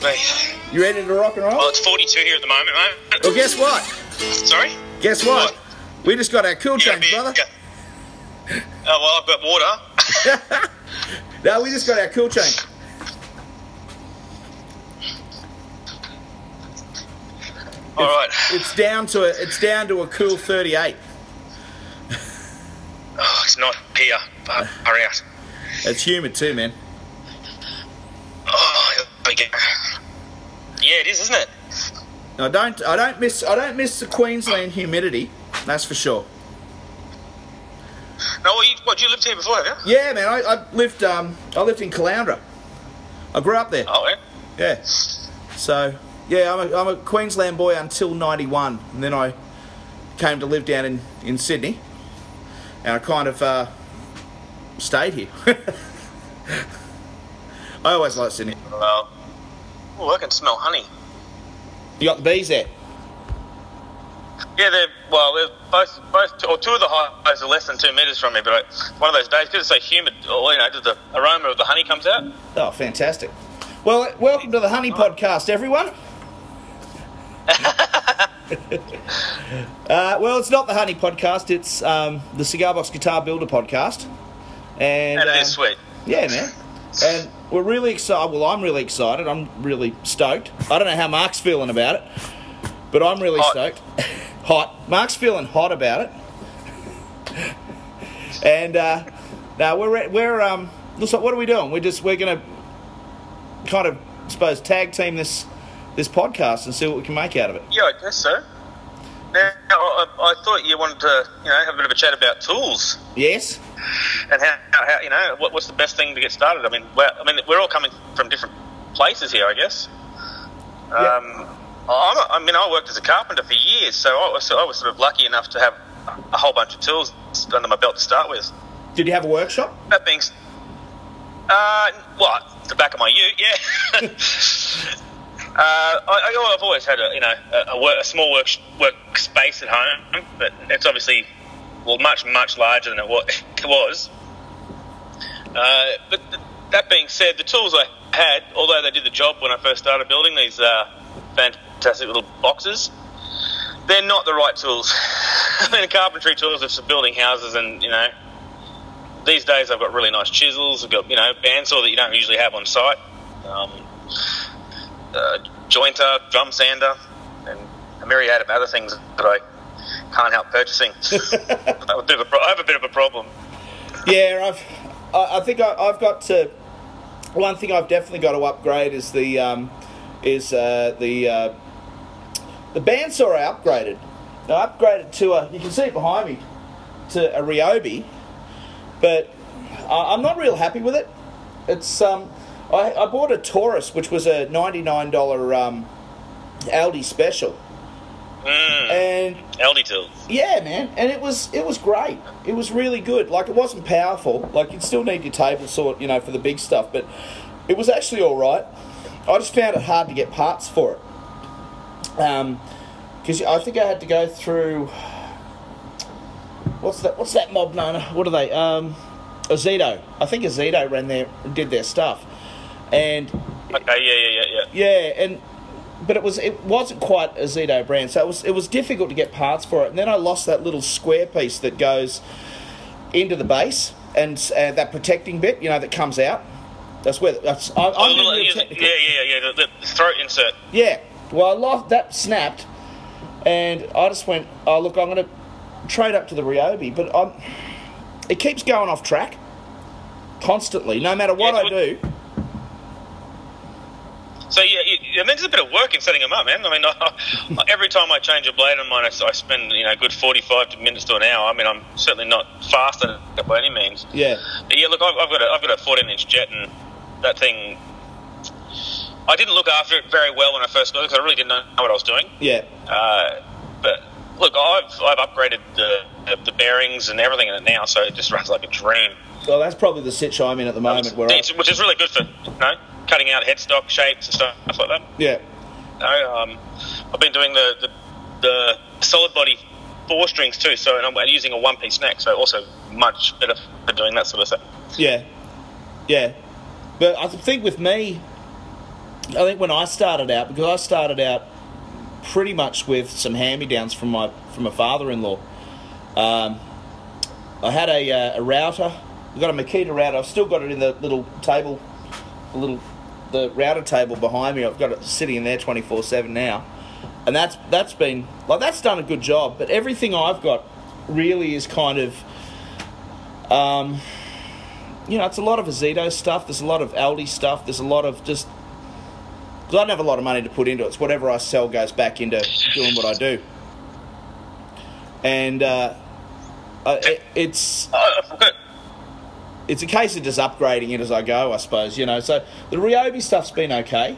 Goodness me. you ready to rock and roll? Well, it's 42 here at the moment, mate. Well, guess what? Sorry? Guess what? What? We just got our cool change, brother. Oh, well, I've got water. no, we just got our cool change. All right. It's down to a, it's down to a cool 38. Oh, it's not here. But hurry out. It's humid too, man. Oh, here we go. Yeah, it is, isn't it? I don't I don't miss I don't miss the Queensland humidity. That's for sure. No, well, you, what, you lived here before, have you? Yeah, man. I, I lived um I lived in Caloundra. I grew up there. Oh, yeah. Yeah. So yeah, I'm a, I'm a Queensland boy until '91, and then I came to live down in, in Sydney, and I kind of uh, stayed here. I always liked Sydney. Well, oh, I can smell honey. You got the bees there. Yeah, they're well. They're both, both, or two of the hives are less than two meters from me. But I, one of those days, because it's so humid, or you know, just the aroma of the honey comes out. Oh, fantastic. Well, welcome to the Honey Podcast, everyone. uh, well, it's not the Honey Podcast. It's um, the Cigar Box Guitar Builder Podcast, and And it um, is sweet. Yeah, man. And we're really excited. Well, I'm really excited. I'm really stoked. I don't know how Mark's feeling about it, but I'm really Hot. stoked. hot. Mark's feeling hot about it. and uh, now we're re- we're um. Looks like what are we doing? We're just we're gonna kind of I suppose tag team this this podcast and see what we can make out of it. Yeah, I guess so. Now, I, I thought you wanted to, you know, have a bit of a chat about tools Yes. and how, how you know, what, what's the best thing to get started. I mean, we're, I mean, we're all coming from different places here, I guess. Yeah. Um, I'm a, I mean, I worked as a carpenter for years, so I was, I was sort of lucky enough to have a whole bunch of tools under my belt to start with. Did you have a workshop? That being, uh, what the back of my ute, yeah. uh, I, I, I've always had a you know a, a, work, a small work workspace at home, but it's obviously well much much larger than. It was. Uh, but th- that being said, the tools I had, although they did the job when I first started building these uh, fantastic little boxes, they're not the right tools. I mean, carpentry tools are for building houses, and you know, these days I've got really nice chisels. I've got you know bandsaw that you don't usually have on site, um, uh, jointer, drum sander, and a myriad of other things that I can't help purchasing. I have a bit of a pro- I have a bit of a problem. Yeah, I've. I, I think I, I've got to. One thing I've definitely got to upgrade is the um, is uh, the uh, the bandsaw I upgraded. I upgraded to a. You can see it behind me to a Ryobi, but I, I'm not real happy with it. It's um, I, I bought a Taurus, which was a ninety nine dollar um, Aldi special, Mm, and LD tools. yeah, man, and it was it was great. It was really good. Like it wasn't powerful. Like you'd still need your table saw, you know, for the big stuff, but it was actually all right. I just found it hard to get parts for it. Um, because I think I had to go through. What's that? What's that mob known? What are they? Um, Ozito. I think Ozito ran their did their stuff, and Okay, yeah, yeah, yeah, yeah. yeah, and but it was it wasn't quite Ozito brand, so it was it was difficult to get parts for it. And then I lost that little square piece that goes into the base and uh, that protecting bit, you know, that comes out. That's where that's. I, I'm Oh, yeah, yeah, yeah, yeah. The, the throat insert. Yeah. Well, I lost that snapped, and I just went, oh look, I'm going to trade up to the Ryobi, but I'm. It keeps going off track, constantly, no matter what Yeah, I do. So yeah, you, I mean, there's a bit of work in setting them up, man. I mean, I, every time I change a blade on mine, I, I spend you know a good 45 minutes to an hour. I mean, I'm certainly not faster by any means. Yeah. But yeah, look, I've, I've got a, I've got a 14 inch jet, and that thing. I didn't look after it very well when I first got it because I really didn't know what I was doing. Yeah. Uh, but look, I've I've upgraded the, the the bearings and everything in it now, so it just runs like a dream. Well, that's probably the sitch I'm in at the moment. Where I, which is really good for you know cutting out headstock shapes and stuff like that. yeah. No, um, I've been doing the, the the solid body four strings too, so and I'm using a one piece neck, so also much better for doing that sort of stuff. Yeah, yeah. but I think with me, I think when I started out, because I started out pretty much with some hand-me-downs from my from my father-in-law. Um, I had a, uh, a router. I got a Makita router. I've still got it in the little table, the little the router table behind me. I've got it sitting in there twenty four seven now, and that's that's been like that's done a good job. But everything I've got really is kind of, um, you know, it's a lot of Ozito stuff. There's a lot of Aldi stuff. There's a lot of just because I don't have a lot of money to put into it. It's whatever I sell goes back into doing what I do, and uh, uh, it, it's forgot. It's a case of just upgrading it as I go, I suppose. You know, so the Ryobi stuff's been okay.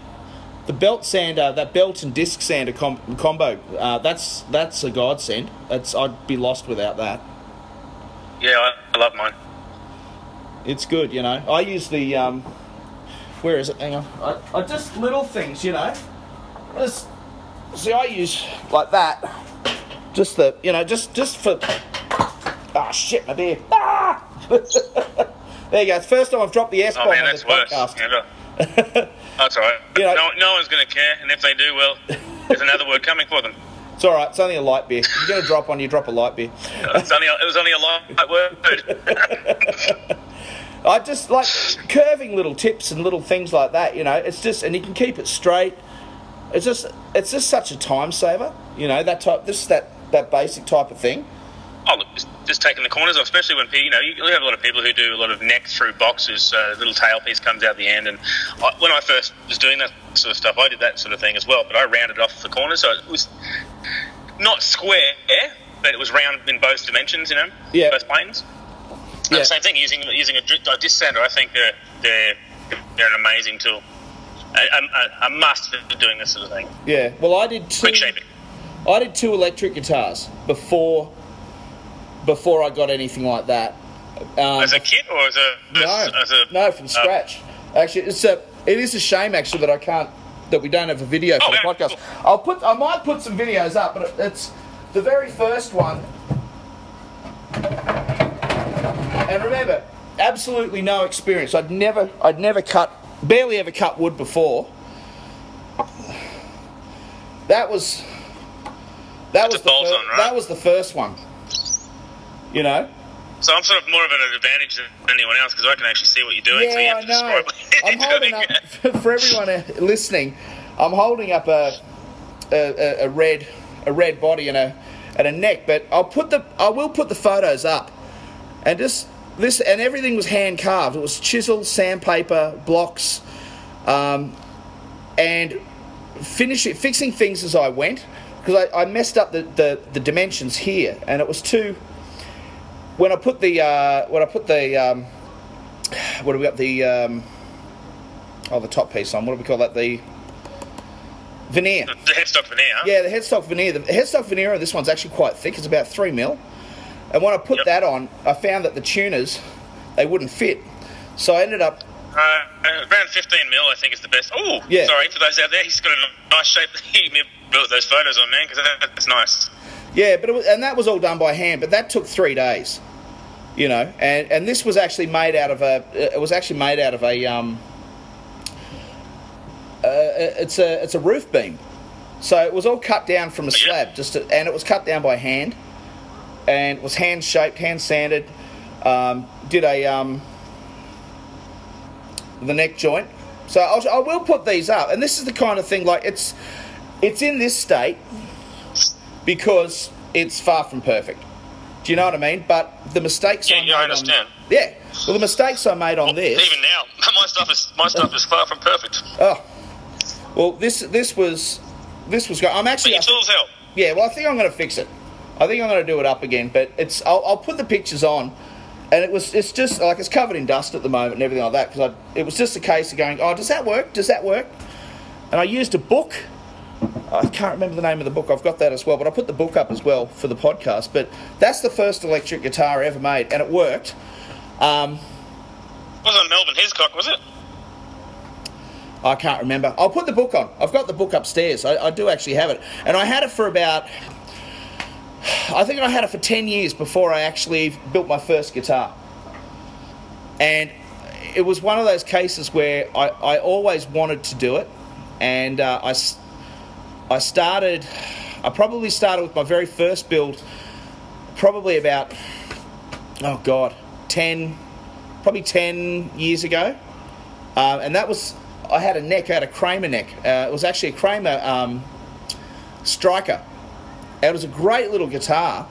The belt sander, that belt and disc sander com- combo, uh, that's that's a godsend. That's I'd be lost without that. Yeah, I, I love mine. It's good, you know. I use the um, where is it? Hang on. I, I just little things, you know. Just see, I use like that. Just the, you know, just just for. Ah, shit, my beer. Ah! there you go. It's the first time I've dropped the S Oh bomb man, on worse. podcast. Yeah, that's all right. You know- no, no one's going to care, and if they do, well, there's another word coming for them. It's all right. It's only a light beer. If you're gonna drop one, you drop a light beer. It's only, it was only a light word. I just like curving little tips and little things like that. You know, it's just and you can keep it straight. It's just it's just such a time saver. You know that type. This that that basic type of thing. Oh, look, just, just taking the corners off, especially when you know you have a lot of people who do a lot of neck through boxes. So a little tail piece comes out the end, and I, when I first was doing that sort of stuff, I did that sort of thing as well. But I rounded off the corners, so it was not square, but it was round in both dimensions. You know, Yeah. both planes. Yeah. The same thing using using a, a disc sander. I think they're they're they're an amazing tool. A, a, a must for doing this sort of thing. Yeah. Well, I did two. Quick shaping. I did two electric guitars before before I got anything like that. Um, As a kid or as a no, as, a no, from uh, scratch. Actually, it's a. It is a shame actually that I can't. That we don't have a video for Oh, the podcast. cool. I'll put. I might put some videos up, but it's the very first one. And remember, absolutely no experience. I'd never. I'd never cut. Barely ever cut wood before. That was. That That's was the fir- on, right? that was the first one. You know. So I'm sort of more of an advantage than anyone else because I can actually see what you're doing. so you Yeah, have I to know. describe I'm holding doing. up for everyone uh, listening. I'm holding up a a, a, red a red body and a and a neck, but I'll put the I will put the photos up, and just this and everything was hand carved. It was chisel, sandpaper, blocks, um, and finish it, fixing things as I went because I, I messed up the, the, the dimensions here, and it was too. When I put the uh, when I put the um, what do we got the um, oh the top piece on what do we call that the veneer the headstock veneer. yeah the headstock veneer the headstock veneer on this one's actually quite thick it's about three mil and when I put Yep. that on I found that the tuners they wouldn't fit so I ended up Uh, around 15 mil, I think, is the best. Oh, Yeah. sorry for those out there. He's got a nice shape he built those photos on, man, because that's nice. Yeah, but it was, and that was all done by hand. But that took three days, you know. And and this was actually made out of a. It was actually made out of a. Um, uh, it's a it's a roof beam, so it was all cut down from a slab, just to, and it was cut down by hand, and was hand shaped, hand sanded. Um, did a um, the neck joint. So I'll, I will put these up, and this is the kind of thing like it's it's in this state because it's far from perfect. Do you know what I mean? But the mistakes Yeah, I yeah, made I on- understand. yeah, well, the mistakes I made on this. Even now, my stuff is my stuff is far from perfect. Oh, well, this this was this was. Go- I'm But actually. your tools help. Yeah, well, I think I'm going to fix it. I think I'm going to do it up again, but it's. I'll, I'll put the pictures on, and it was. It's just like it's covered in dust at the moment and everything like that because it was just a case of going, oh, does that work? Does that work? And I used a book. I can't remember the name of the book. I've got that as well, but I put the book up as well for the podcast. But that's the first electric guitar ever made, and it worked. Um, wasn't Melvyn Hiscock, was it? I can't remember. I'll put the book on. I've got the book upstairs. I, I do actually have it, and I had it for about. I think I had it for ten years before I actually built my first guitar. And it was one of those cases where I, I always wanted to do it, and uh, I, I started. I probably started with my very first build, probably about oh god, ten, probably ten years ago, uh, and that was I had a neck, I had a Kramer neck. Uh, it was actually a Kramer um, striker. It was a great little guitar,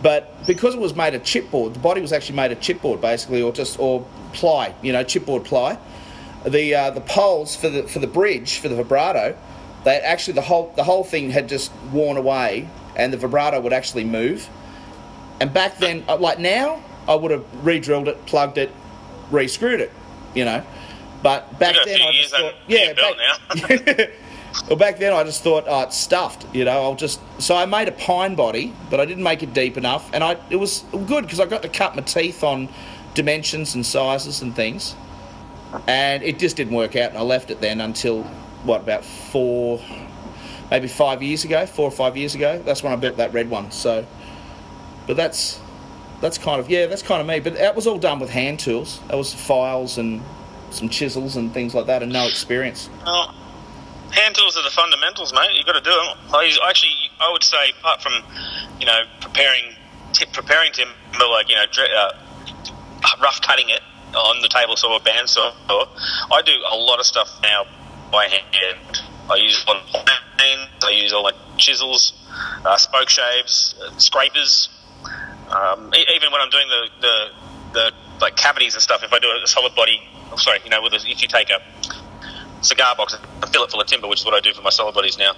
but because it was made of chipboard, the body was actually made of chipboard basically, or just or ply, you know, chipboard ply. The uh, the poles for the for the bridge for the vibrato, they actually the whole the whole thing had just worn away, and the vibrato would actually move. And back then, uh, like now, I would have re-drilled it, plugged it, re-screwed it, you know. But back then, I just thought, yeah, back, well, back then I just thought, oh, it's stuffed, you know. I'll just so I made a pine body, but I didn't make it deep enough, and I it was good because I got to cut my teeth on dimensions and sizes and things, and it just didn't work out, and I left it then until what about four, maybe five years ago, four or five years ago. That's when I built that red one. So, but that's that's kind of yeah, that's kind of me. But that was all done with hand tools. That was files and some chisels and things like that, and no experience. Well, hand tools are the fundamentals, mate. You've got to do them. I actually, I would say, apart from, you know, preparing, t- preparing timber, like you know, uh, rough cutting it on the table saw or bandsaw, I do a lot of stuff now by hand. I use a lot of planes. I use all my chisels, uh, spoke shaves, uh, scrapers. Um, e- even when I'm doing the, the the like cavities and stuff, if I do a solid body, oh, sorry, you know, with a, if you take a cigar box and fill it full of timber, which is what I do for my solid bodies now,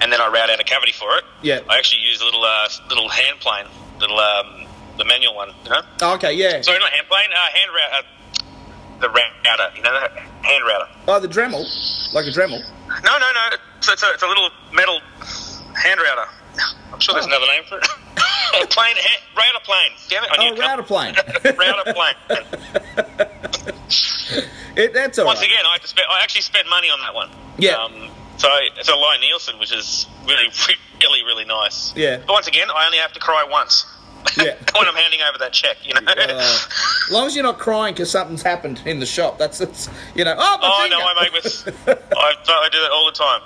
and then I route out a cavity for it. Yeah. I actually use a little uh, little hand plane, little um, the manual one, you know. Oh, okay, yeah. Sorry, not hand plane, uh, hand route, uh, the router, you know, the hand router. Oh, the Dremel, like a Dremel. No, no, no. It's, it's, a, it's a little metal hand router. I'm sure there's Oh. another name for it. a plane, hand, router plane. Damn it, I Oh, router plane. router plane. It, that's all Once right. again, I, spend, I actually spent money on that one. Yeah. Um, so it's a Lie Nielsen, which is really, really, really nice. Yeah. But once again, I only have to cry once. Yeah. when I'm handing over that check, you know. Uh, as long as you're not crying because something's happened in the shop, that's, that's you know. Oh, my Oh finger. no, I make with. I, I do that all the time.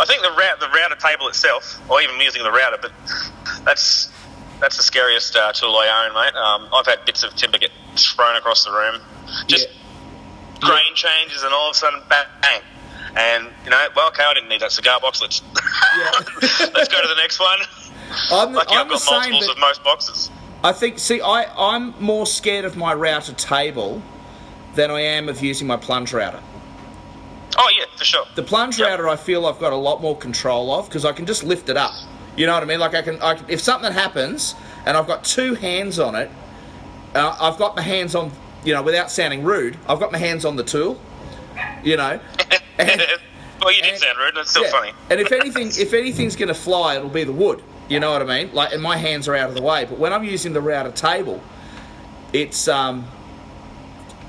I think the route, the router table itself, or even using the router, but that's that's the scariest uh, tool I own, mate. Um, I've had bits of timber get thrown across the room, just Yeah. grain changes, and all of a sudden, bang, bang. And you know, well, okay, I didn't need that cigar box. Let's Yeah. let's go to the next one. I'm, Lucky I'm I've the got same, multiples of most boxes. I think. See, I I'm more scared of my router table than I am of using my plunge router. Oh yeah, for sure. The plunge Yep. router, I feel I've got a lot more control of because I can just lift it up. You know what I mean? Like I can, I can if something happens and I've got two hands on it, uh, I've got my hands on. You know, without sounding rude, I've got my hands on the tool. You know, and, well, you did and- sound rude. That's still yeah. funny. And if anything, if anything's going to fly, it'll be the wood. You know what I mean? Like, and my hands are out of the way. But when I'm using the router table, it's um,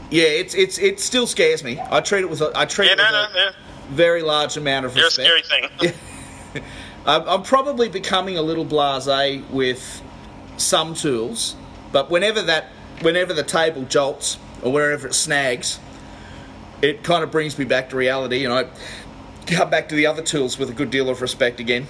yeah, it's it's it still scares me. I treat it with a, I treat Yeah, it with no, a yeah. very large amount of You're a respect. scary thing. I'm, I'm probably becoming a little blasé with some tools, but whenever that, whenever the table jolts or wherever it snags, it kind of brings me back to reality, and I come back to the other tools with a good deal of respect again.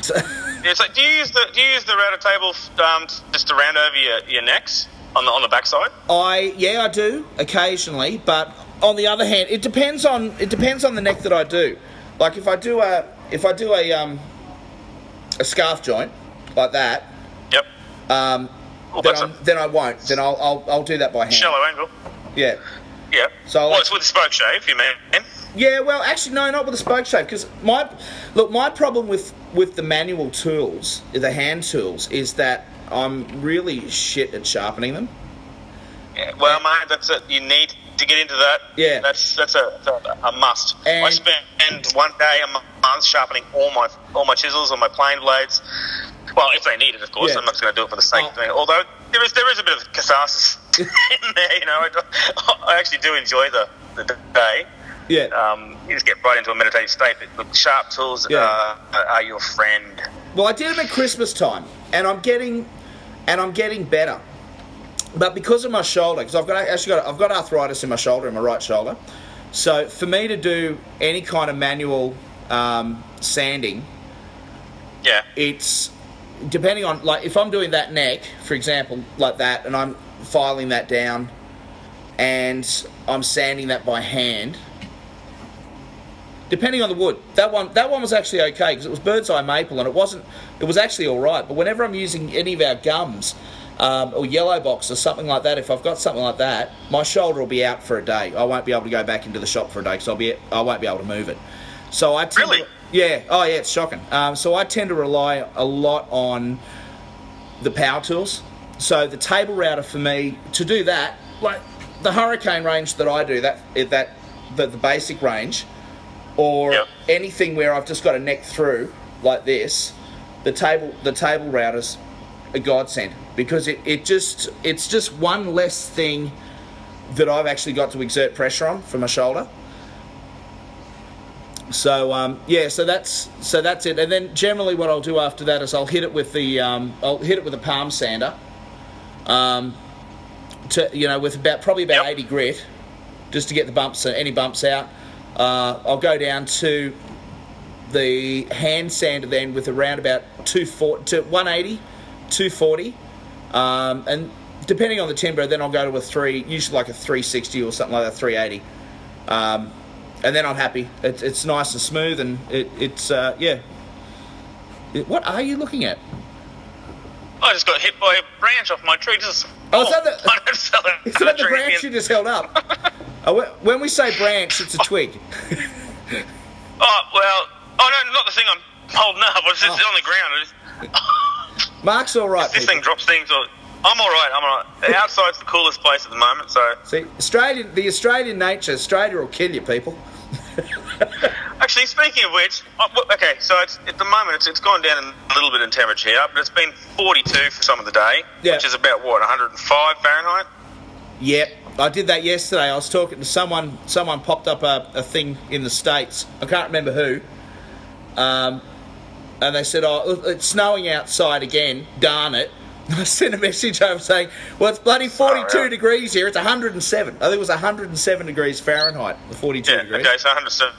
So, Yeah, it's like, do you use the do you use the router table um, just to round over your, your necks on the on the backside? I yeah, I do occasionally, but on the other hand, it depends on it depends on the neck that I do. Like if I do a if I do a um a scarf joint like that, Yep. um, Oh, then, then I won't. Then I'll, I'll I'll do that by hand. shallow angle. Yeah. Yeah. So well, like- it's with the spoke shave, you mean? Yeah, well, actually, no, not with the spoke shave. Because my look, my problem with with the manual tools, the hand tools, is that I'm really shit at sharpening them. Yeah. Well, mate, that's it. You need to get into that. Yeah. That's that's a, that's a, a must. I And- spend one day a month sharpening all my all my chisels or my plane blades. Well, if they need it, of course. Yeah. I'm not going to do it for the sake Oh. of doing it. Although there is there is a bit of catharsis in there. You know, I, I actually do enjoy the the day. Yeah. Um, you just get right into a meditative state. But sharp tools Yeah. uh, are your friend. Well, I did them at Christmas time, and I'm getting, and I'm getting better. but because of my shoulder, because I've got actually got I've got arthritis in my shoulder, in my right shoulder. So for me to do any kind of manual um, sanding, Yeah. it's depending on like if I'm doing that neck, for example, like that, and I'm filing that down, and I'm sanding that by hand. Depending on the wood, that one that one was actually okay because it was bird's eye maple and it wasn't. It was actually all right. But whenever I'm using any of our gums um, or yellow box or something like that, if I've got something like that, my shoulder will be out for a day. I won't be able to go back into the shop for a day because I'll be I won't be able to move it. So I tend Really? to- yeah. Oh yeah, it's shocking. Um, so I tend to rely a lot on the power tools. So the table router for me to do that, like the hurricane range that I do, that that the, the basic range, or Yep. anything where I've just got a neck through like this, the table the table router's a godsend because it, it just it's just one less thing that I've actually got to exert pressure on for my shoulder. So um, yeah, so that's so that's it. And then generally, what I'll do after that is I'll hit it with the um, I'll hit it with a palm sander, um, to you know with about probably about Yep. 80 grit, just to get the bumps any bumps out. Uh, I'll go down to the hand sander then with around about 240 to 180, 240, um, and depending on the timber, then I'll go to a three, usually like a 360 or something like that, 380. And then I'm happy. It, it's nice and smooth, and it, it's uh, yeah. It- what are you looking at? I just got hit by a branch off my tree. Just Oh, is that the- I don't sell it. Is that the branch you just held up? Wh- when we say branch, it's a twig. Oh well. Oh no, not the thing I'm holding up. It's just Oh. on the ground. Mark's all right. this people. thing drops things. Or, I'm all right. I'm all right. The outside's the coolest place at the moment. So See, Australian, the Australian nature, Australia will kill you, people. actually, speaking of which, oh, okay. So it's, at the moment it's, it's gone down a little bit in temperature here, but it's been 42 for some of the day, Yeah. which is about what 105 Fahrenheit. Yep, I did that yesterday. I was talking to someone. Someone popped up a, a thing in the states. I can't remember who. Um, and they said, "Oh, it's snowing outside again. Darn it!" I sent a message over saying, "Well, it's bloody 42 Oh, yeah. degrees here. It's 107. I think it was 107 degrees Fahrenheit. The 42 Yeah. degrees. Okay. So 107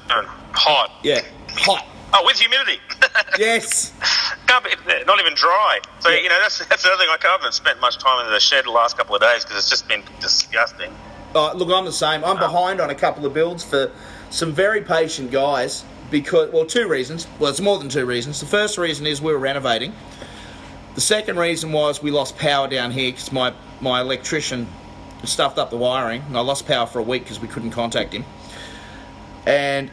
hot. Yeah, hot. Oh, with humidity. Yes. Can't be, not even dry. So you know that's that's another thing. Like I haven't spent much time in the shed the last couple of days because it's just been disgusting. Uh, look, I'm the same. I'm behind on a couple of builds for some very patient guys because, well, two reasons. Well, it's more than two reasons. The first reason is we were renovating. The second reason was we lost power down here because my, my electrician stuffed up the wiring and I lost power for a week because we couldn't contact him. And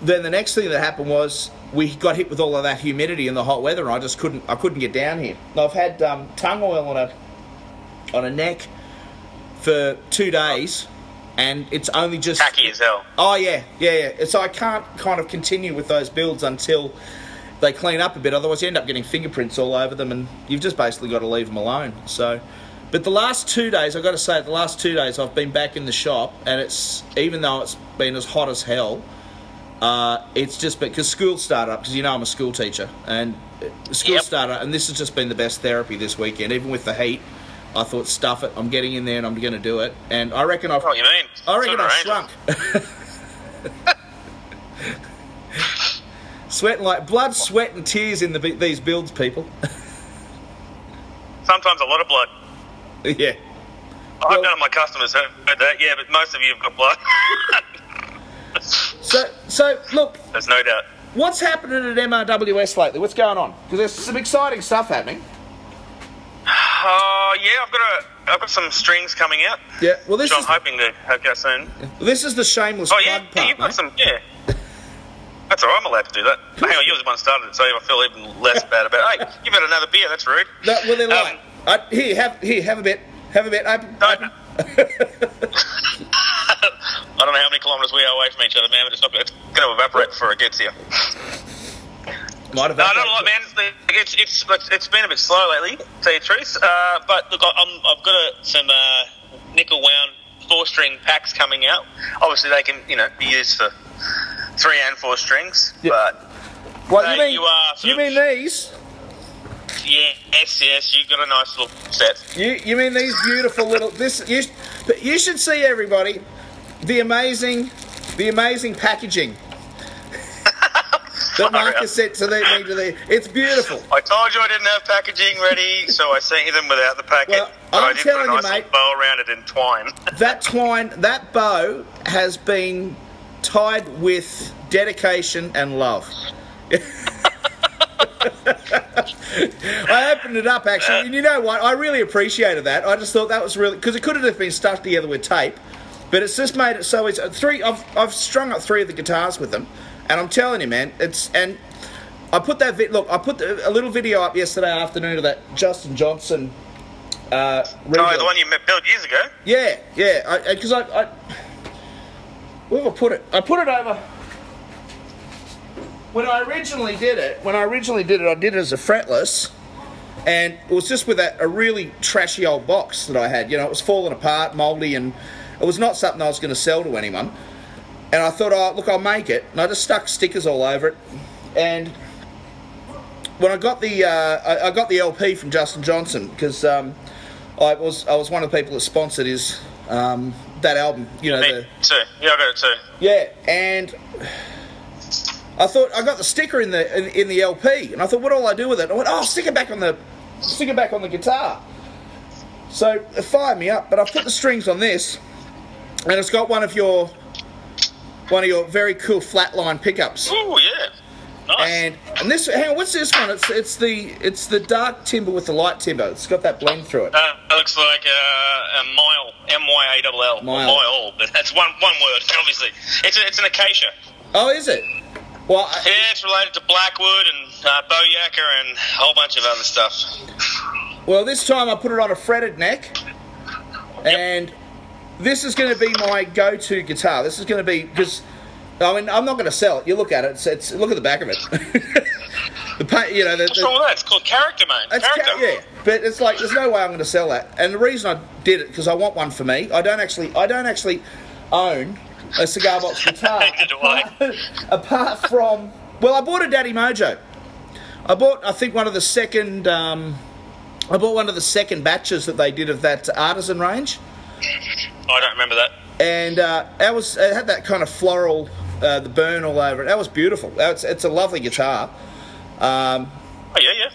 then the next thing that happened was we got hit with all of that humidity and the hot weather and I just couldn't I couldn't get down here. Now, I've had um, tung oil on a on a neck for two days and it's only just Tacky as hell. Oh yeah, yeah, yeah. So I can't kind of continue with those builds until they clean up a bit. Otherwise, you end up getting fingerprints all over them, and you've just basically got to leave them alone. So, but the last two days, I've got to say, the last two days, I've been back in the shop, and it's even though it's been as hot as hell, uh, it's just because school started up. Because you know I'm a school teacher, and uh, school Yep. started, up, and this has just been the best therapy this weekend, even with the heat. I thought, stuff it. I'm getting in there, and I'm going to do it. And I reckon I've What you mean? I reckon I ranges. shrunk. Sweating like blood, sweat, and tears in the, these builds, people. Sometimes a lot of blood. yeah. I Well- none of my customers heard that. Yeah, but most of you have got blood. So, so look, There's no doubt. what's happening at MRWS lately? What's going on? Because there's some exciting stuff happening. Uh, yeah, I've got a, I've got some strings coming out, Yeah. Well, this which I'm is hoping to have go soon. this is the shameless Oh yeah, plug yeah, part, you've got some. Yeah, that's all right. I'm allowed to do that. Hang on, you was the one started it, so I feel even less bad about. it. Hey, you've had another beer. That's rude. That, well, Um. Uh, here, have here, have a bit, have a bit. No, open. I don't know how many kilometres we are away from each other, man, but it's not. It's going to evaporate before it gets here. Might have No, not a lot, man. It's it's it's, it's been a bit slow lately, to tell you the truth. Uh, but look, I'm, I've got a, some uh, nickel wound four string packs coming out. Obviously, they can you know be used for three and four strings. Yeah. But What uh, you mean? you are sort you of- mean these? yeah, Yes, yes, you got a nice little set. You, you mean these beautiful little this you but you should see everybody the amazing the amazing packaging that Marcus sent to the, me to the it's beautiful. I told you I didn't have packaging ready, so I sent you them without the packet. Well, I'm I did telling a you, nice mate. bow around it in twine. That twine that bow has been tied with dedication and love. I opened it up actually, and you know what? I really appreciated that. I just thought that was really because it could have been stuck together with tape, but it's just made it so it's uh, three. I've I've strung up three of the guitars with them, and I'm telling you, man, it's and I put that vi- look. I put the, a little video up yesterday afternoon of that Justin Johnson. Uh, Oh, the one you built years ago. Yeah, yeah. Because I, I, where put it? I put it over. When I originally did it, when I originally did it, I did it as a fretless, and it was just with that a really trashy old box that I had. You know, it was falling apart, mouldy, and it was not something I was going to sell to anyone. And I thought, oh, look, I'll make it, and I just stuck stickers all over it, and when I got the uh, I, I got the LP from Justin Johnson because um, I was I was one of the people that sponsored his um, that album. You know, Me the, too. Yeah, I got it too. yeah, and I thought I got the sticker in the in, in the LP, and I thought, what'll I do with it? I went, oh, stick it back on the stick it back on the guitar. So it fired me up, but I put the strings on this, and it's got one of your one of your very cool flatline pickups. Oh yeah. And and this hang on, what's this one? It's it's the it's the dark timber with the light timber. It's got that blend through it. Uh, it looks like uh, a myall, M Y A L L, Myall. myall, but that's one one word. Obviously, it's a, it's an acacia. Oh, is it? Well, I- Yeah, it's related to blackwood and uh, bowyacker and a whole bunch of other stuff. well, this time I put it on a fretted neck, and this is going to be my go-to guitar. This is going to be because I mean I'm not going to sell it. You look at it. It's, it's look at the back of it. the paint, you know, the, What's the- wrong with that? It's called character, mate. It's character. ca- yeah, but it's like there's no way I'm going to sell that. And the reason I did it because I want one for me. I don't actually, I don't actually own a cigar box guitar. I. apart, apart from, well, I bought a Daddy Mojo. I bought, I think, one of the second. Um, I bought one of the second batches that they did of that artisan range, I don't remember that. and uh, that was it had that kind of floral, uh, the burn all over it. That was beautiful. That's it's a lovely guitar. Um, Oh yeah, yeah.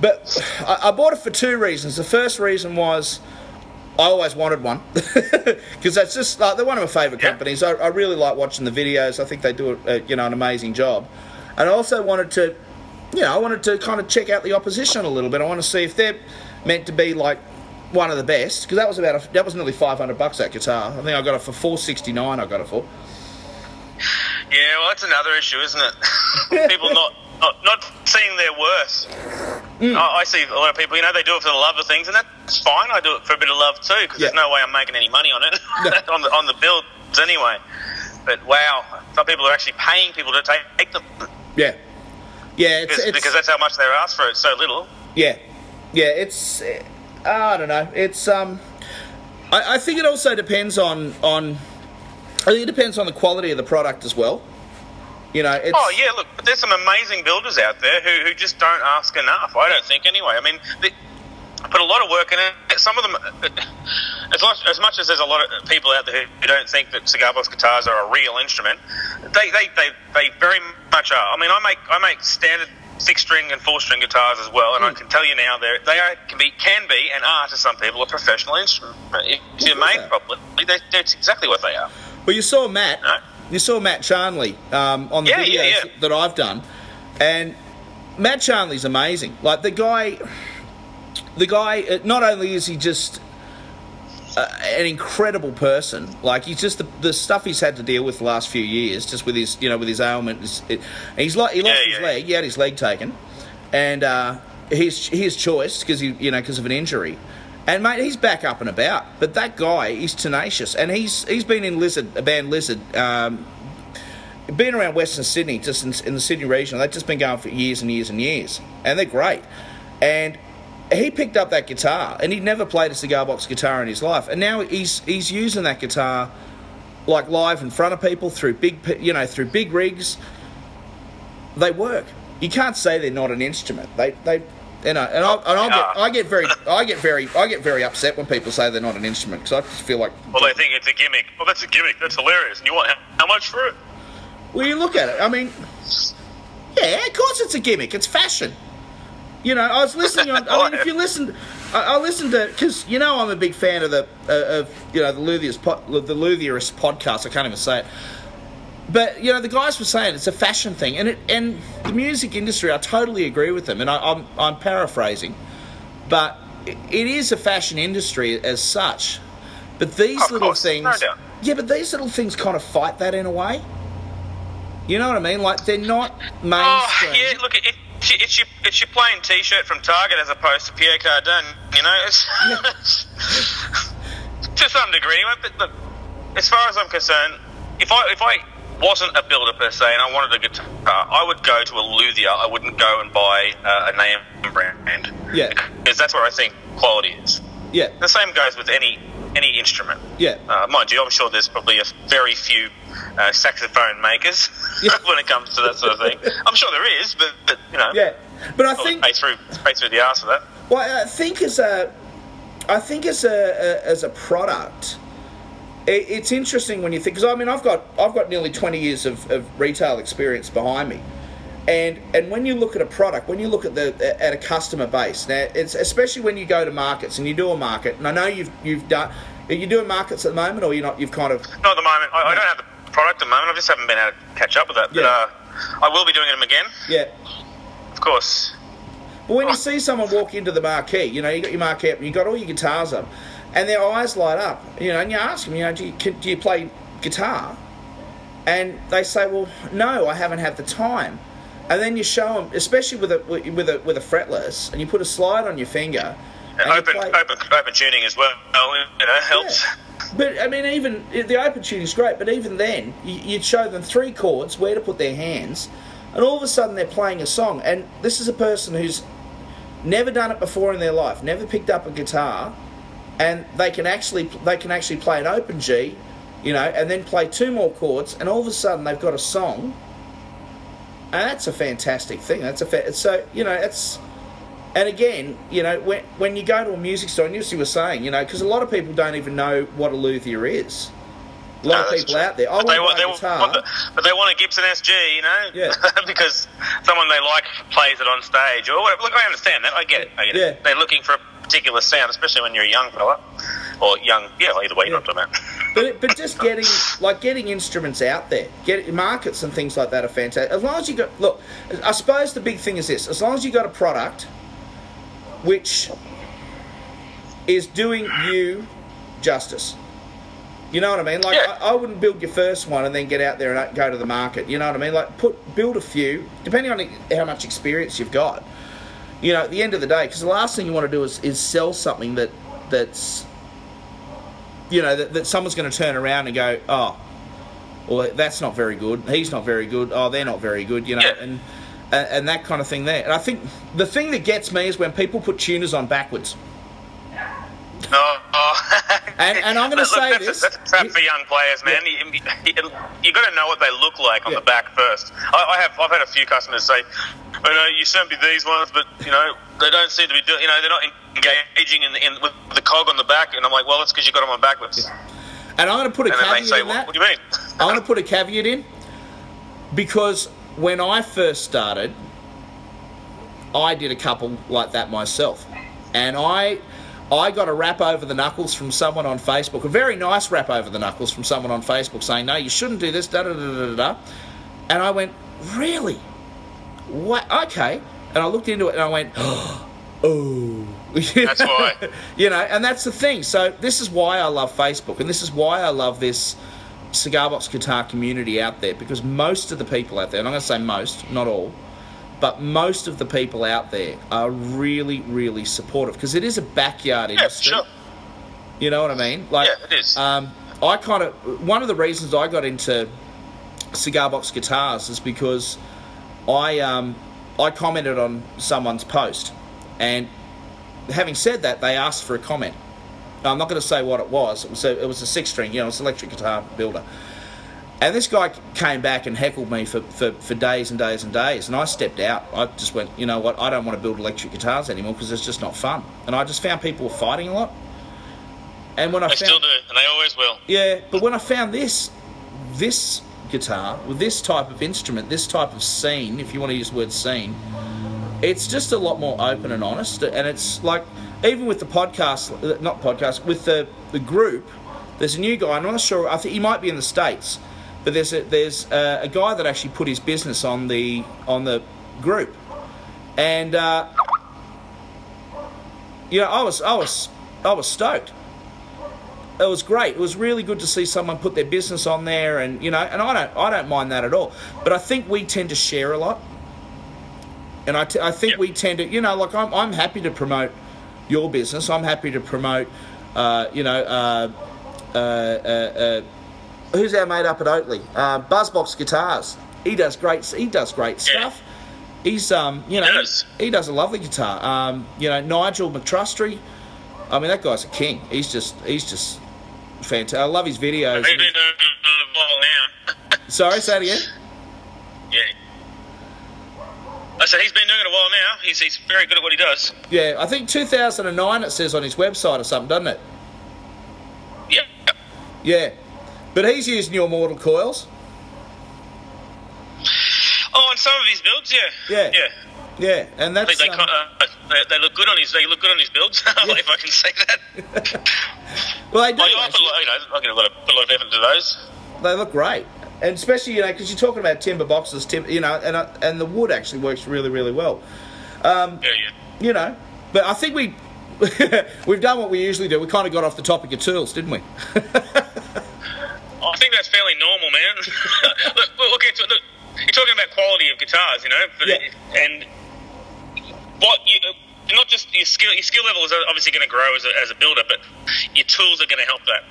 But I, I bought it for two reasons. The first reason was I always wanted one because that's just like they're one of my favourite Yeah. companies. I, I really like watching the videos. I think they do a, you know an amazing job. And I also wanted to, you know, I wanted to kind of check out the opposition a little bit. I want to see if they're meant to be like one of the best because that was about a, that was nearly five hundred bucks that guitar. I think I got it for four sixty nine. I got it for. Yeah, well, that's another issue, isn't it? people not, not not seeing their worth. Mm. I, I see a lot of people, you know, they do it for the love of things, and that's fine. I do it for a bit of love too, because there's no way I'm making any money on it No. on the on the builds anyway. But wow, some people are actually paying people to take, take them Yeah, yeah. It's, because, it's, because that's how much they're asked for it. So little. Yeah, yeah. It's uh, I don't know. It's um, I, I think it also depends on on. I think it depends on the quality of the product as well. You know, it's Oh yeah, look, but there's some amazing builders out there who, who just don't ask enough. I don't think anyway. I mean, they put a lot of work in it. Some of them, as much as, much as there's a lot of people out there who, don't think that cigar box guitars are a real instrument, they, they, they, they very much are. I mean, I make I make standard six string and four string guitars as well, and I hmm. can tell you now they they are can be can be and are to some people a professional instrument. If you're course they made are. properly, they, that's exactly what they are. Well, you saw Matt. No. You saw Matt Charnley um, on the Yeah, videos yeah, yeah. that I've done, and Matt Charnley's amazing. Like the guy, the guy. uh, Not only is he just uh, an incredible person, like he's just the, the stuff he's had to deal with the last few years, just with his you know with his ailment. It, he's like he lost Yeah, his yeah. leg. He had his leg taken, and uh, his his choice because he you know because of an injury. And mate, he's back up and about. But that guy, is tenacious, and he's he's been in Lizard, a band Lizard, um, been around Western Sydney, just in, in the Sydney region. They've just been going for years and years and years, and they're great. And he picked up that guitar, and he'd never played a cigar box guitar in his life, and now he's he's using that guitar like live in front of people through big, you know, through big rigs. They work. You can't say they're not an instrument. They they You know, and I and I get. I get very I get very I get very upset when people say they're not an instrument because I just feel like Well, they think it's a gimmick. Well, that's a gimmick. That's hilarious. And you want how, much for it? Well, you look at it. I mean, yeah, of course it's a gimmick. It's fashion. You know, I was listening on. I mean, if you listen, I, I listened to because you know I'm a big fan of the uh, of you know the Luthiers po- the Luthiers podcast. I can't even say it. But you know the guys were saying it's a fashion thing, and it and the music industry. I totally agree with them, and I, I'm I'm paraphrasing, but it, is a fashion industry as such. But these Of little course, things, no yeah, but these little things kind of fight that in a way. You know what I mean? Like they're not mainstream. Oh, yeah. Look, it, it's, your- it's your plain T-shirt from Target as opposed to Pierre Cardin. You know, it's, to some degree. But look, as far as I'm concerned, if I if I wasn't a builder per se and I wanted a guitar, I would go to a luthier. I wouldn't go and buy uh, a name brand. Yeah. because that's where I think quality is. Yeah, The same goes with any any instrument. yeah, Uh, mind you, I'm sure there's probably a very few uh, saxophone makers Yeah. when it comes to that sort of thing. I'm sure there is, but, but you know, yeah. But I think pay through pay through the arse for that. Well, I think as a, I think as a, a as a product, it's interesting when you think because I mean I've got I've got nearly twenty years of, of retail experience behind me, and and when you look at a product, when you look at the at a customer base, now it's especially when you go to markets and you do a market, and I know you've you've done. Are you doing markets at the moment, or you're not? You've kind of Not at the moment. I, I don't have the product at the moment. I just haven't been able to catch up with that. But Yeah. uh, I will be doing them again, yeah. of course. But when you see someone walk into the marquee, you know, you got your marquee up and you got all your guitars up, and their eyes light up, you know, and you ask them, you know, do you, can, do you play guitar? And they say, well, no, I haven't had the time. And then you show them, especially with a with a with a fretless, and you put a slide on your finger. And open, play- open open tuning as well. You know, helps. Yeah. But I mean, even the open tuning is great. But even then, you- you'd show them three chords, where to put their hands, and all of a sudden they're playing a song. And this is a person who's never done it before in their life, never picked up a guitar, and they can actually they can actually play an open G, you know, and then play two more chords, and all of a sudden they've got a song. And that's a fantastic thing. That's a fa- so you know it's. And again, you know, when when you go to a music store, and you see what saying, you know, because a lot of people don't even know what a luthier is. A lot No, of people true. out there. I But they want they want the, but they want a Gibson SG, you know, Yeah. because someone they like plays it on stage or whatever. Look, I understand that. I get it. I get Yeah. it. They're looking for a particular sound, especially when you're a young fella or young. Yeah, either way, you're not talking about. But but just getting like getting instruments out there, get markets and things like that are fantastic. As long as you got look, I suppose the big thing is this: as long as you got a product which is doing you justice. You know what I mean? Like Yeah. I, I wouldn't build your first one and then get out there and go to the market. You know what I mean? Like put build a few, depending on how much experience you've got. You know, at the end of the day, because the last thing you want to do is, is sell something that that's you know that, that someone's going to turn around and go, oh, well that's not very good. He's not very good. Oh, they're not very good. You know, Yeah. and and and that kind of thing there. And I think the thing that gets me is when people put tuners on backwards. Oh, oh. And- and I'm gonna say that's this. A, that's a trap for young players, man. You, you, you got to know what they look like on Yeah. the back first. I, I have I've had a few customers say, "Oh uh, no, you sent me these ones, but you know they don't seem to be doing. You know, they're not engaging in, in with the cog on the back." And I'm like, "Well, that's because you got them on backwards." And I'm going to put a And caveat say, in that. "What do you mean?" I'm going to put a caveat in because when I first started, I did a couple like that myself, and I I got a rap over the knuckles from someone on Facebook, a very nice rap over the knuckles from someone on Facebook saying, "No, you shouldn't do this." Da da da da. da. And I went, "Really? What? Okay." And I looked into it and I went, "Oh." That's why. you know, and that's the thing. So this is why I love Facebook, and this is why I love this cigar box guitar community out there because most of the people out there, and I'm going to say most, not all, but most of the people out there are really, really supportive because it is a backyard Yeah, industry. sure. You know what I mean? Like, Yeah, it is. Um, I kind of one of the reasons I got into cigar box guitars is because I um, I commented on someone's post, and having said that, they asked for a comment. Now, I'm not going to say what it was. It was a, it was a six string, you know, it's an electric guitar builder. And this guy came back and heckled me for, for, for days and days and days. And I stepped out. I just went, you know what, I don't want to build electric guitars anymore because it's just not fun. And I just found people were fighting a lot. And when I They found, still do, and they always will. yeah, but when I found this, this guitar with this type of instrument, this type of scene, if you want to use the word scene, it's just a lot more open and honest. And it's like, even with the podcast, uh, not podcast, with the, the group, there's a new guy. I'm not sure. I think he might be in the states, but there's a, there's a, a guy that actually put his business on the on the group, and uh, you know, I was I was I was stoked it was great. It was really good to see someone put their business on there, and you know, and I don't, I don't mind that at all. But I think we tend to share a lot, and I, t- I think Yep. we tend to, you know, like I'm, I'm happy to promote your business. I'm happy to promote, uh, you know, uh, uh, uh, uh, who's our mate up at Oakley? Uh, Buzzbox Guitars. He does great. He does great Yeah. stuff. He's, um, you know, He does. he does a lovely guitar. Um, you know, Nigel McTrustry. I mean, that guy's a king. He's just, he's just fantastic. I love his videos. They've been doing it a while now. Sorry, say it again. yeah. I said he's been doing it a while now. He's, he's very good at what he does. Yeah, I think 2009 it says on his website or something, doesn't it? Yeah. Yeah. But he's using your mortal coils. Oh, on some of his builds, yeah. Yeah. Yeah. Yeah, and that's they, um, of, they, they look good on his. They look good on his builds. if I can say that. well, they do. I, I put, a lot- you know, I get a lot of, put a lot of effort into those. They look great, and especially you know because you're talking about timber boxes, tim- you know, and uh, and the wood actually works really really well. Yeah, yeah. You know, but I think we we've done what we usually do. We kind of got off the topic of tools, didn't we? I think that's fairly normal, man. look, we'll get to it. Look, you're talking about quality of guitars, you know, but Yeah. and what you. Not just your skill, your skill level is obviously going to grow as a, as a builder, but your tools are going to help that.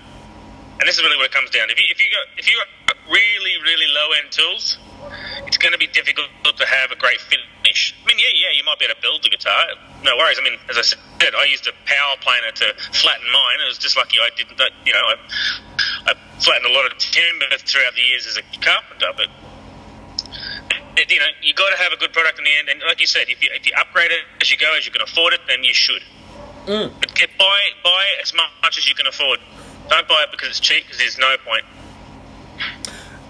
And this is really what it comes down. If you if you go if you got really really low end tools, it's going to be difficult to have a great finish. I mean, yeah, yeah, you might be able to build the guitar, no worries. I mean, as I said, I used a power planer to flatten mine. It was just lucky I didn't, you know, I, I flattened a lot of timber throughout the years as a carpenter, but. It, you know, you got to have a good product in the end, and like you said, if you, if you upgrade it as you go, as you can afford it, then you should. Mm. But get, buy buy as much as you can afford. Don't buy it because it's cheap, because there's no point.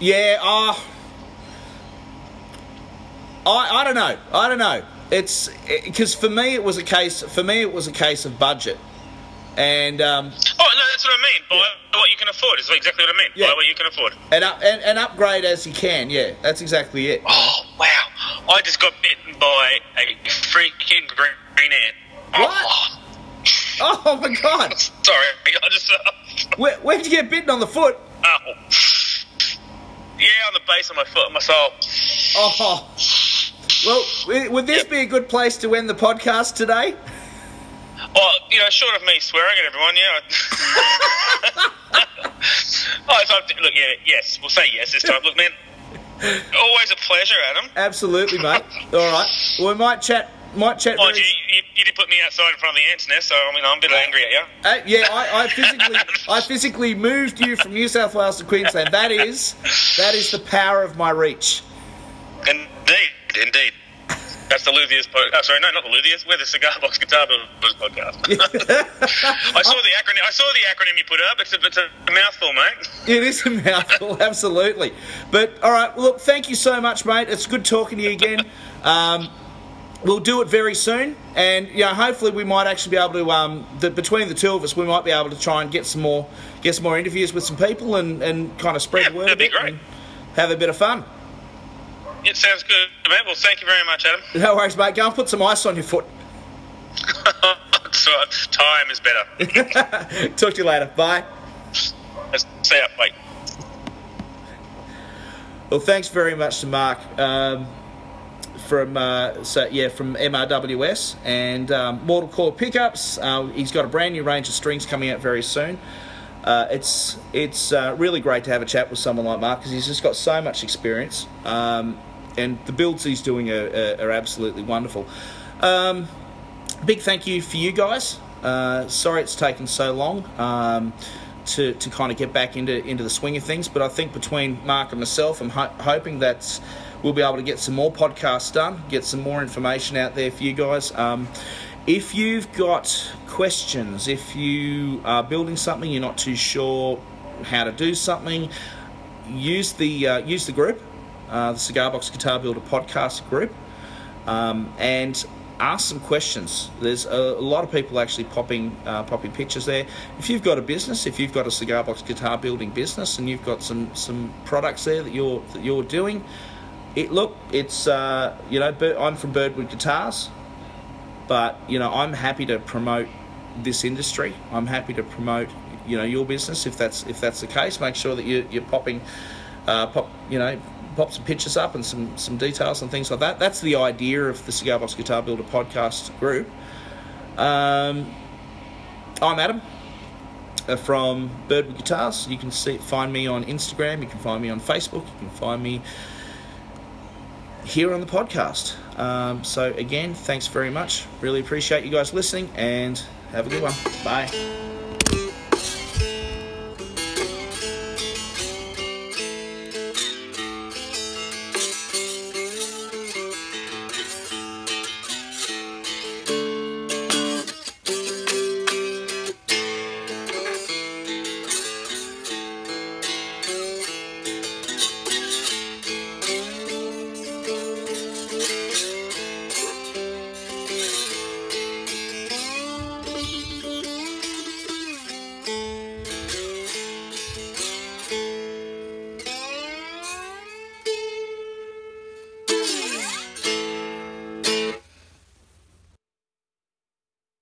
Yeah, uh, I I don't know. I don't know. It's because for me it was a case. For me it was a case of budget, and um, Oh no, that's what I mean. Buy what you can afford. Is exactly what I mean. Yeah. Buy what you can afford. and up and, and upgrade as you can. Yeah, that's exactly it. Oh wow! I just got bitten by a freaking green, green ant. What? Oh, Oh my god! sorry, I just. Uh, Where where'd you get bitten on the foot? oh. Yeah, on the base of my foot, my sole. Oh. Well, would this be a good place to end the podcast today? Well, you know, short of me swearing at everyone, yeah. oh, if look, yeah, yes, we'll say yes this time. Look, man, always a pleasure, Adam. Absolutely, mate. All right. Well, we might chat. Might chat. Mind very- you, you, you did put me outside in front of the ants nest, so I mean, I'm a bit angry at you. Uh, yeah, I, I physically, I physically moved you from New South Wales to Queensland. That is, that is the power of my reach. Indeed, indeed. That's the Luthiers podcast. Oh, sorry, no, not the Luthiers. We're the Cigar Box Guitar Builders podcast. I saw the acronym. I saw the acronym you put up. It's a, it's a mouthful, mate. It is a mouthful, absolutely. But all right, well, look, thank you so much, mate. It's good talking to you again. Um, we'll do it very soon, and you know, hopefully, we might actually be able to. Um, the, between the two of us, we might be able to try and get some more, get some more interviews with some people, and, and kind of spread Yeah, the word that'd be great. and have a bit of fun. It sounds good. Well, thank you very much, Adam. No worries, mate. Go and put some ice on your foot. so, time is better. Talk to you later. Bye. See ya. Bye. Well, thanks very much to Mark um, from uh, so yeah from MRWS and um, Mortal Coil pickups. Uh, he's got a brand new range of strings coming out very soon. Uh, it's it's uh, really great to have a chat with someone like Mark because he's just got so much experience, um, and the builds he's doing are, are, absolutely wonderful. Um, big thank you for you guys. Uh, sorry it's taken so long. Um, to, to kind of get back into into the swing of things. But I think between Mark and myself, I'm ho- hoping that we'll be able to get some more podcasts done, get some more information out there for you guys. Um, if you've got questions, if you are building something, you're not too sure how to do something, use the uh, use the group, uh, the Cigar Box Guitar Builder podcast group, um, and ask some questions. There's a, lot of people actually popping uh, popping pictures there. If you've got a business, if you've got a cigar box guitar building business, and you've got some some products there that you're that you're doing, it look it's uh, you know I'm from Birdwood Guitars, but you know I'm happy to promote this industry. I'm happy to promote you know your business if that's if that's the case. Make sure that you, you're popping uh, pop you know pop some pictures up and some some details and things like that. That's the idea of the Cigar Box Guitar Builder podcast group. Um, I'm Adam uh, from Birdwood Guitars. You can see find me on Instagram. You can find me on Facebook. You can find me here on the podcast. Um, so again, thanks very much. Really appreciate you guys listening, and have a good one. Bye.